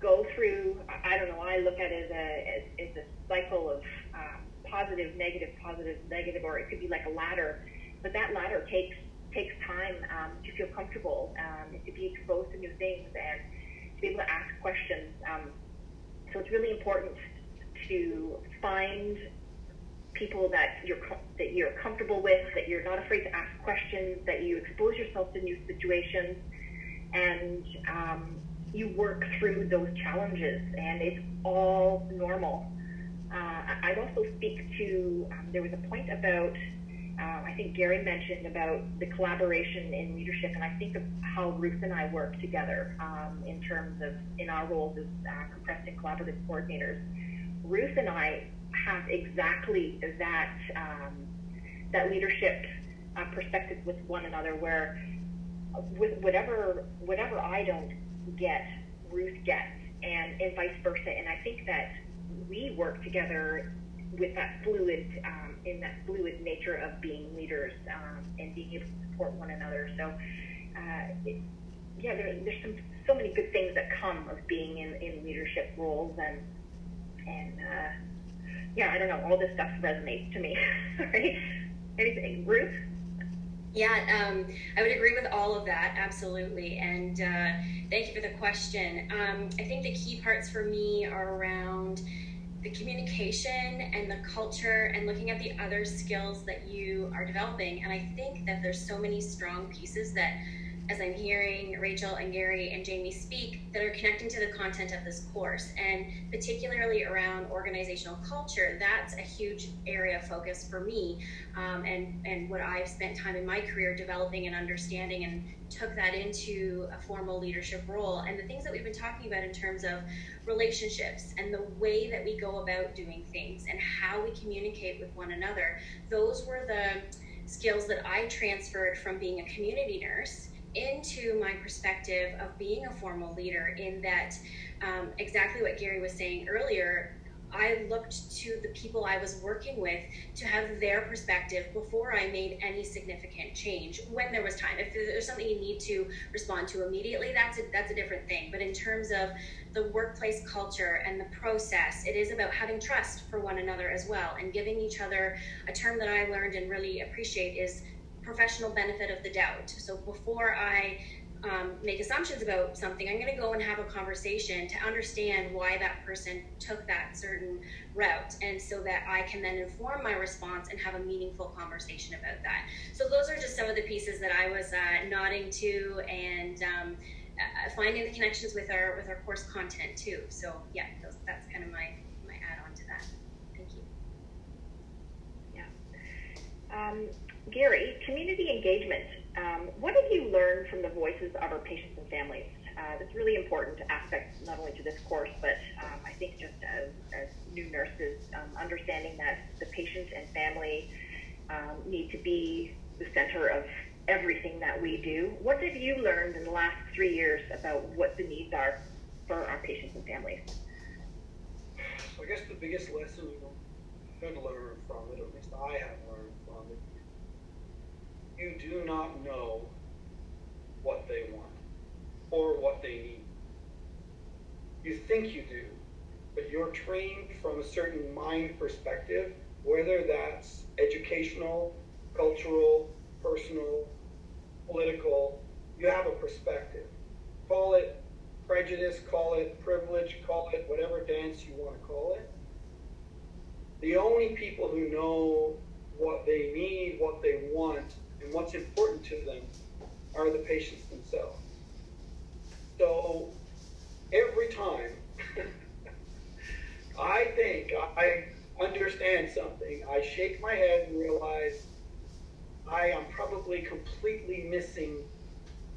go through. I don't know. I look at it as a as, as a cycle of um, positive, negative, positive, negative, or it could be like a ladder. But that ladder takes takes time um, to feel comfortable, um, to be exposed to new things, and to be able to ask questions. Um, so it's really important to find people that you're that you're comfortable with, that you're not afraid to ask questions, that you expose yourself to new situations, and um, you work through those challenges. And it's all normal. Uh, I'd also speak to, um, there was a point about, uh, I think Gary mentioned about the collaboration in leadership, and I think of how Ruth and I work together um, in terms of, in our roles as uh, compressed and collaborative coordinators. Ruth and I have exactly that, um, that leadership uh, perspective with one another where whatever, whatever I don't get, Ruth gets, and, and vice versa. And I think that we work together with that fluid, um, in that fluid nature of being leaders um, and being able to support one another. So, uh, it, yeah, there, there's some so many good things that come of being in, in leadership roles, and and uh, yeah, I don't know, all this stuff resonates to me. right? Anything, Ruth? Yeah, um, I would agree with all of that, absolutely. And uh, thank you for the question. Um, I think the key parts for me are around the communication and the culture and looking at the other skills that you are developing. And I think that there's so many strong pieces that as I'm hearing Rachel and Gary and Jamie speak, that are connecting to the content of this course, and particularly around organizational culture. That's a huge area of focus for me, um, and and what I've spent time in my career developing and understanding, and took that into a formal leadership role. And the things that we've been talking about in terms of relationships and the way that we go about doing things and how we communicate with one another, those were the skills that I transferred from being a community nurse into my perspective of being a formal leader in that um, exactly what Gary was saying earlier. I looked to the people I was working with to have their perspective before I made any significant change when there was time. If there's something you need to respond to immediately, that's a, that's a different thing. But in terms of the workplace culture and the process, it is about having trust for one another as well and giving each other a term that I learned and really appreciate is professional benefit of the doubt. So before I um, make assumptions about something, I'm going to go and have a conversation to understand why that person took that certain route, and so that I can then inform my response and have a meaningful conversation about that. So those are just some of the pieces that I was uh, nodding to and. Um, uh, finding the connections with our with our course content too. So yeah, those, that's kind of my my add on to that. Thank you. Yeah. Um, Gary, community engagement. Um, what have you learned from the voices of our patients and families? Uh, that's really important aspect not only to this course, but um, I think just as, as new nurses, um, understanding that the patient and family um, need to be the center of everything that we do. What have you learned in the last three years about what the needs are for our patients and families? I guess the biggest lesson have learn from it, or at least I have learned from it, you do not know what they want or what they need. You think you do, but you're trained from a certain mind perspective, whether that's educational, cultural, personal, political, you have a perspective. Call it prejudice, call it privilege, call it whatever dance you want to call it. The only people who know what they need, what they want, and what's important to them are the patients themselves. So every time I think I understand something, I shake my head and realize I am probably completely missing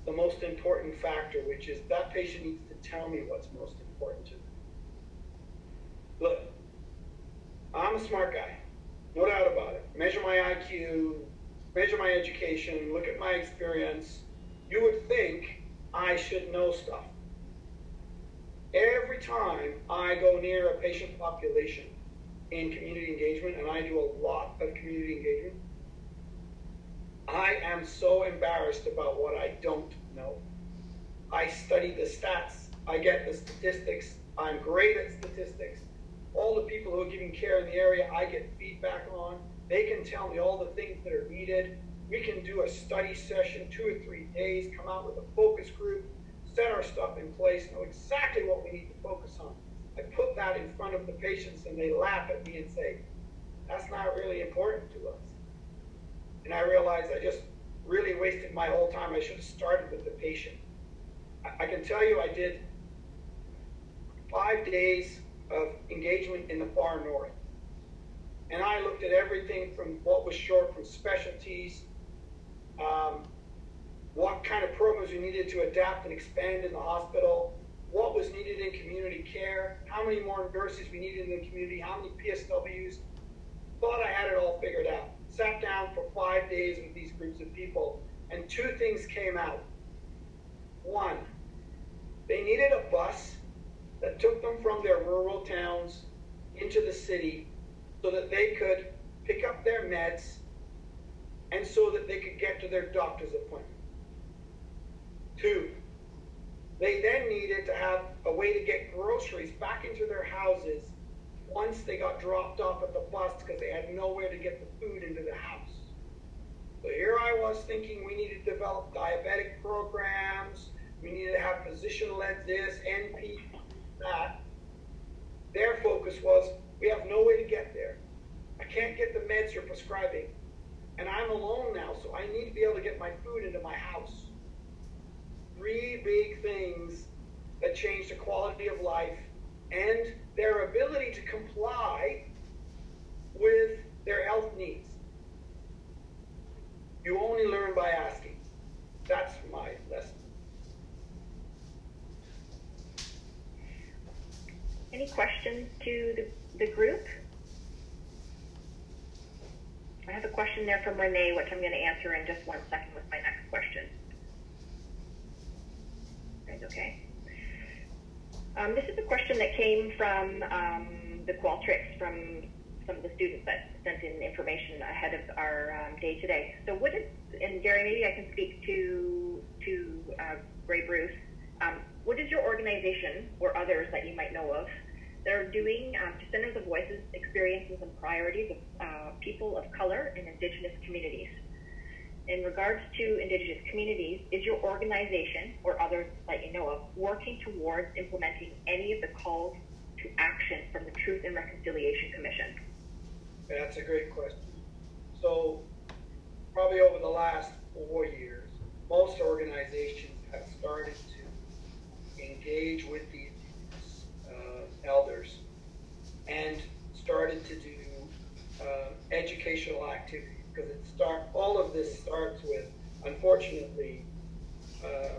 the most important factor, which is that patient needs to tell me what's most important to them. Look, I'm a smart guy. no doubt about it. Measure my IQ, measure my education, look at my experience. You would think I should know stuff. Every time I go near a patient population in community engagement, and I do a lot of community engagement, I am so embarrassed about what I don't know. I study the stats, I get the statistics, I'm great at statistics. All the people who are giving care in the area, I get feedback on. They can tell me all the things that are needed. We can do a study session, two or three days, come out with a focus group, set our stuff in place, know exactly what we need to focus on. I put that in front of the patients and they laugh at me and say, that's not really important to us. And I realized I just really wasted my whole time. I should have started with the patient. I, I can tell you I did five days of engagement in the far north. And I looked at everything from what was short from specialties, um, what kind of programs we needed to adapt and expand in the hospital, what was needed in community care, how many more nurses we needed in the community, how many PSWs. Thought I had it all figured out. Sat down for five days with these groups of people, and two things came out. One, they needed a bus that took them from their rural towns into the city so that they could pick up their meds and so that they could get to their doctor's appointment. Two, they then needed to have a way to get groceries back into their houses once they got dropped off at the bus because they had nowhere to get the food into the house. So here I was thinking we need to develop diabetic programs, we need to have physician led this, NP, that. Their focus was we have no way to get there. I can't get the meds you're prescribing. And I'm alone now, so I need to be able to get my food into my house. Three big things that change the quality of life and their ability to comply with their health needs. You only learn by asking. That's my lesson. Any questions to the, the group? I have a question there from Renee, which I'm going to answer in just one second with my next question. Okay. Um, this is a question that came from um, the Qualtrics from some of the students that sent in information ahead of our um, day today. So what is, and Gary, maybe I can speak to, to uh, Grey Bruce. Um, what is your organization or others that you might know of that are doing um, to center the voices, experiences, and priorities of uh, people of color in Indigenous communities? in regards to Indigenous communities, is your organization or others that you know of working towards implementing any of the calls to action from the Truth and Reconciliation Commission? That's a great question. So, probably over the last four years, most organizations have started to engage with the elders and started to do uh, educational activities because it start all of this starts with, unfortunately, uh,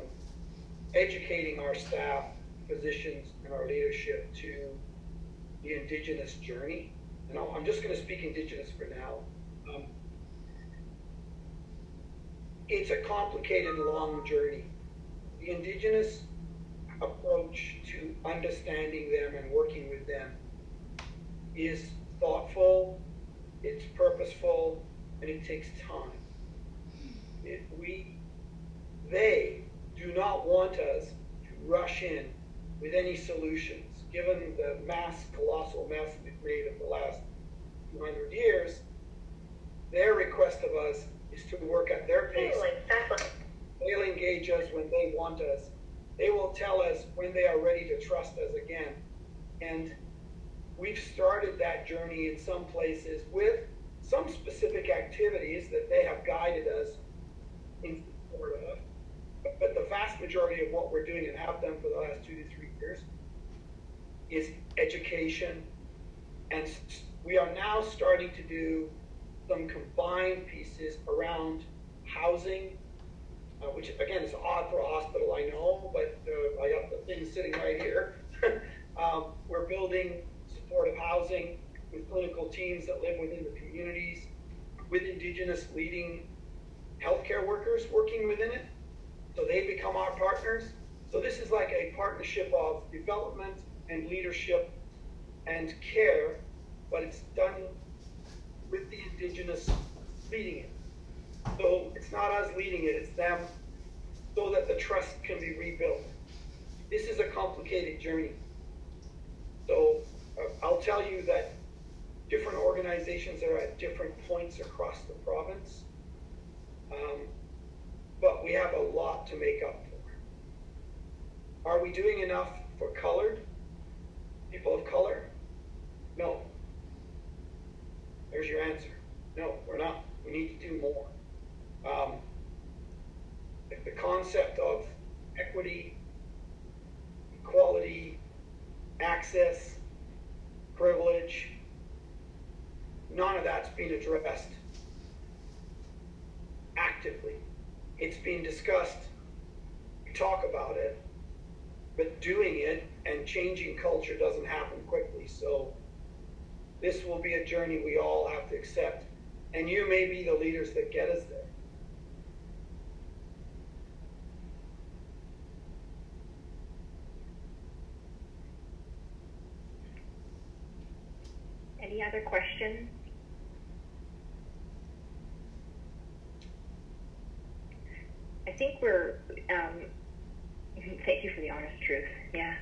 educating our staff, physicians, and our leadership to the Indigenous journey. And I'm just going to speak Indigenous for now. Um, it's a complicated, long journey. The Indigenous approach to understanding them and working with them is thoughtful, it's purposeful, and it takes time. It, we, they do not want us to rush in with any solutions. Given the mass, colossal mess we've made of the last 200 years, their request of us is to work at their pace. They'll engage us when they want us. They will tell us when they are ready to trust us again. And we've started that journey in some places with some specific activities that they have guided us in support of. But, the vast majority of what we're doing and have done for the last two to three years is education. And we are now starting to do some combined pieces around housing, uh, which again is odd for a hospital, I know, but uh, I got the thing sitting right here. um, we're building supportive housing with clinical teams that live within the communities, with Indigenous leading healthcare workers working within it. So they become our partners. So this is like a partnership of development and leadership and care, but it's done with the Indigenous leading it. So it's not us leading it, it's them, so that the trust can be rebuilt. This is a complicated journey. So uh, I'll tell you that different organizations are at different points across the province. Um, but we have a lot to make up for. Are we doing enough for colored people of color? No. There's your answer. No, we're not. We need to do more. Concept of equity, equality, access, privilege, none of that's being addressed actively. It's being discussed, we talk about it, but doing it and changing culture doesn't happen quickly. So this will be a journey we all have to accept. And you may be the leaders that get us there. Any other questions? I think we're, um, thank you for the honest truth. Yeah.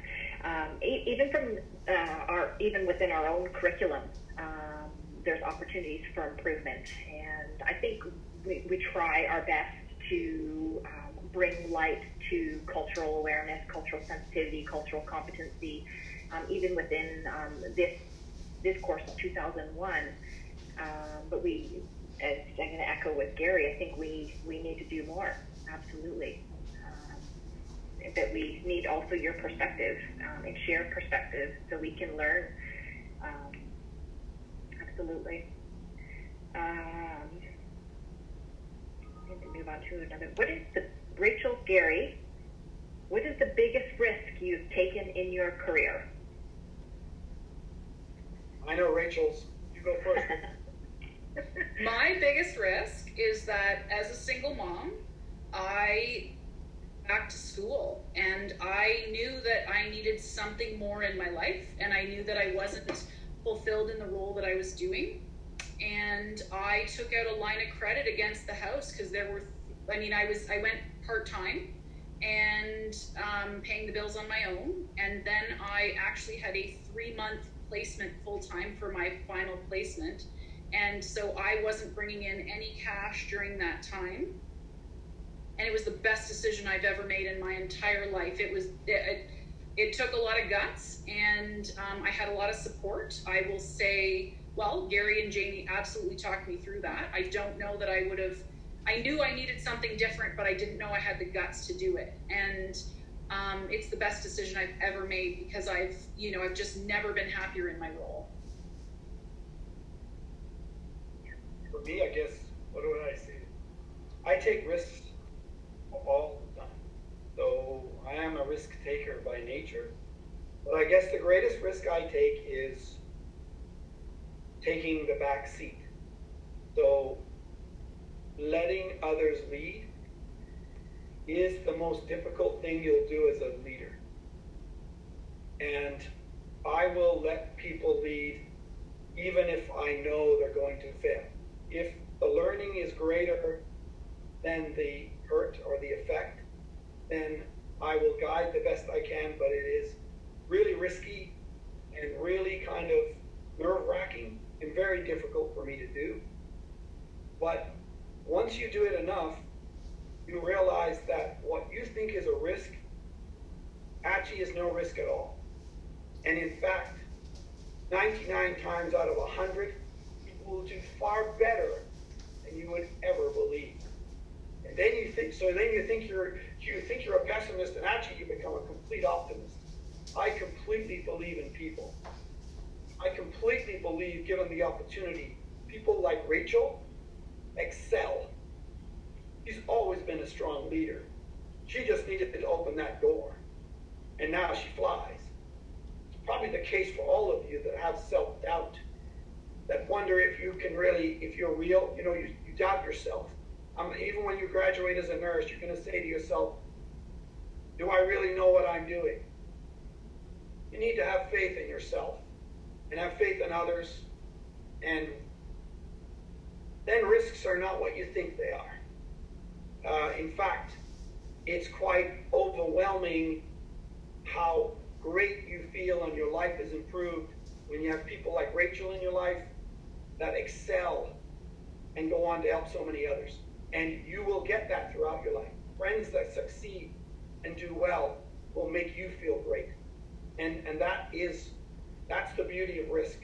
Um, e- even from uh, our, even within our own curriculum, um, there's opportunities for improvement. And I think we, we try our best to um, bring light to cultural awareness, cultural sensitivity, cultural competency, um, even within um, this this course in 2001. Um, but we, as I'm going to echo with Gary, I think we, we need to do more. Absolutely. Um, that we need also your perspective um, and shared perspective so we can learn. Um, absolutely. Um, to move on to another. What is the, Rachel Gary, what is the biggest risk you've taken in your career? I know Rachel's. You go first. My biggest risk is that as a single mom, I back to school and I knew that I needed something more in my life and I knew that I wasn't fulfilled in the role that I was doing. And I took out a line of credit against the house because there were, I mean, I was, I went part time and um, paying the bills on my own. And then I actually had a three month placement full time for my final placement. And so I wasn't bringing in any cash during that time. And it was the best decision I've ever made in my entire life. It was, it, it took a lot of guts and um, I had a lot of support. I will say, well, Gary and Jamie absolutely talked me through that. I don't know that I would have, I knew I needed something different, but I didn't know I had the guts to do it. And um, it's the best decision I've ever made because I've, you know, I've just never been happier in my role. For me, I guess, what would I say? I take risks all the time. So I am a risk taker by nature. But I guess the greatest risk I take is taking the back seat. So letting others lead is the most difficult thing you'll do as a leader. And I will let people lead even if I know they're going to fail. If the learning is greater than the hurt or the effect, then I will guide the best I can, but it is really risky and really kind of nerve wracking and very difficult for me to do. But once you do it enough, you realize that what you think is a risk actually is no risk at all. And in fact, 99 times out of 100, people will do far better than you would ever believe. And then you think, so then you think you're, you think you're a pessimist, and actually you become a complete optimist. I completely believe in people. I completely believe, given the opportunity, people like Rachel excel. She's always been a strong leader. She just needed to open that door. And now she flies. It's probably the case for all of you that have self doubt that wonder if you can really, if you're real, you know, you, you doubt yourself. Um, even when you graduate as a nurse, you're going to say to yourself, do I really know what I'm doing? You need to have faith in yourself and have faith in others. And then risks are not what you think they are. Uh, in fact, it's quite overwhelming how great you feel and your life is improved when you have people like Rachel in your life that excel and go on to help so many others. And you will get that throughout your life. Friends that succeed and do well will make you feel great. And and that is that's the beauty of risk.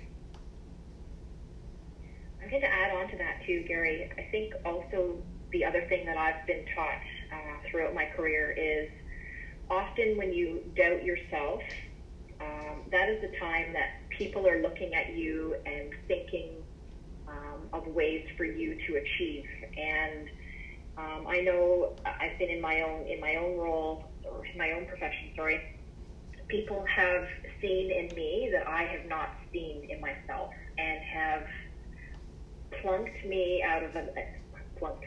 I'm going to add on to that too, Gary. I think also the other thing that I've been taught uh, throughout my career is often when you doubt yourself, um, that is the time that people are looking at you and thinking um, of ways for you to achieve. And um, I know I've been in my own in my own role or in my own profession. Sorry, people have seen in me that I have not seen in myself, and have plunked me out of a plunked.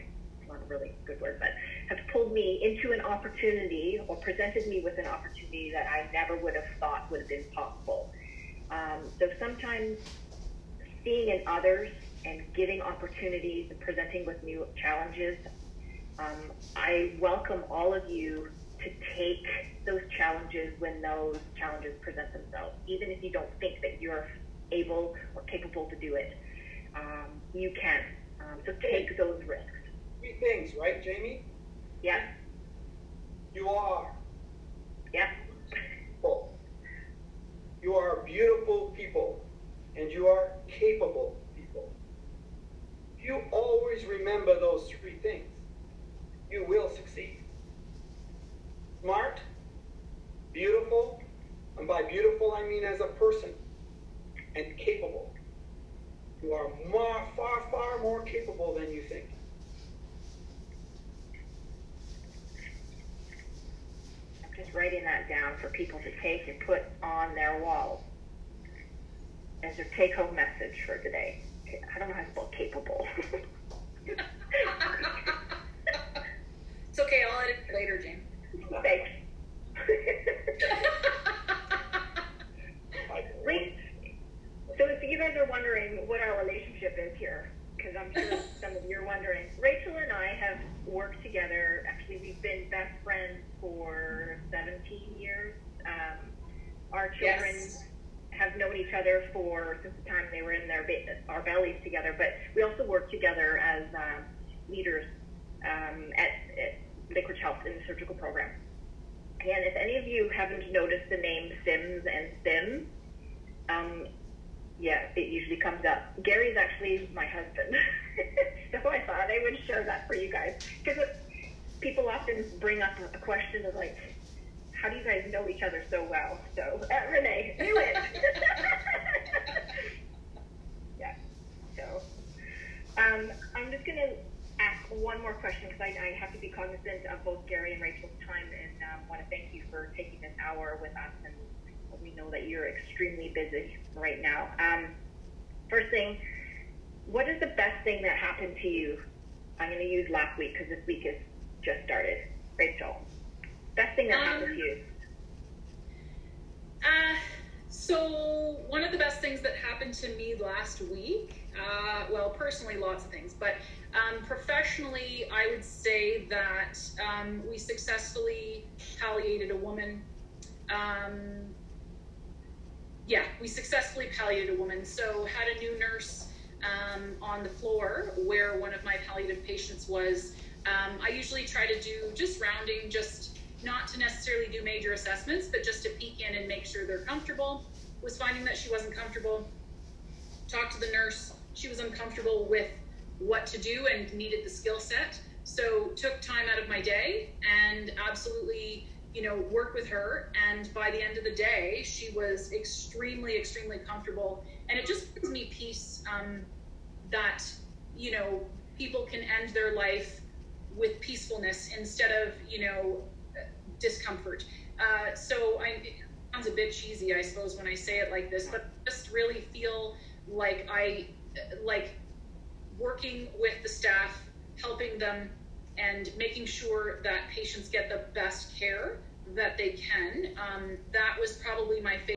Not a really good word, but have pulled me into an opportunity or presented me with an opportunity that I never would have thought would have been possible. Um, so sometimes seeing in others and giving opportunities and presenting with new challenges, um, I welcome all of you to take those challenges when those challenges present themselves, even if you don't think that you're able or capable to do it. Um, you can. Um, so take those risks. Three things, right, Jamie? Yeah. You are. Yeah. People. You are beautiful people, and you are capable people. If you always remember those three things, you will succeed. Smart, beautiful, and by beautiful I mean as a person, and capable. You are more, far, far more capable than you think. Just writing that down for people to take and put on their walls as their take home message for today. I don't know how to spell capable. it's okay, I'll edit it later, Jane. Thanks. so if you guys are wondering what our relationship is here, because I'm sure some of you are wondering, Rachel and I have worked together. Actually, we've been best friends for 17 years. Um, our children yes. have known each other for since the time they were in their our bellies together. But we also work together as um, leaders um, at, at Lakeridge Health in the surgical program. And if any of you haven't noticed the name Sims and Sim, um, yeah, it usually comes up. Gary's actually my husband, so I thought I would share that for you guys because people often bring up a question of like, how do you guys know each other so well? So uh, Renee, do it. yeah. So um, I'm just gonna ask one more question because I, I, have to be cognizant of both Gary and Rachel's time, and um, want to thank you for taking this hour with us and we know that you're extremely busy right now. Um, first thing, what is the best thing that happened to you? I'm going to use last week because this week has just started. Rachel, best thing that um, happened to you? Uh, so one of the best things that happened to me last week, uh, well, personally, lots of things, but um, professionally, I would say that um, we successfully palliated a woman um, yeah, we successfully palliated a woman. So had a new nurse um, on the floor where one of my palliative patients was. Um, I usually try to do just rounding, just not to necessarily do major assessments, but just to peek in and make sure they're comfortable. Was finding that she wasn't comfortable. Talked to the nurse. She was uncomfortable with what to do and needed the skill set. So took time out of my day and absolutely you know, work with her. And by the end of the day, she was extremely, extremely comfortable. And it just gives me peace um, that, you know, people can end their life with peacefulness instead of, you know, discomfort. Uh, so I, it sounds a bit cheesy, I suppose, when I say it like this, but I just really feel like I like working with the staff, helping them, and making sure that patients get the best care that they can. Um, that was probably my favorite.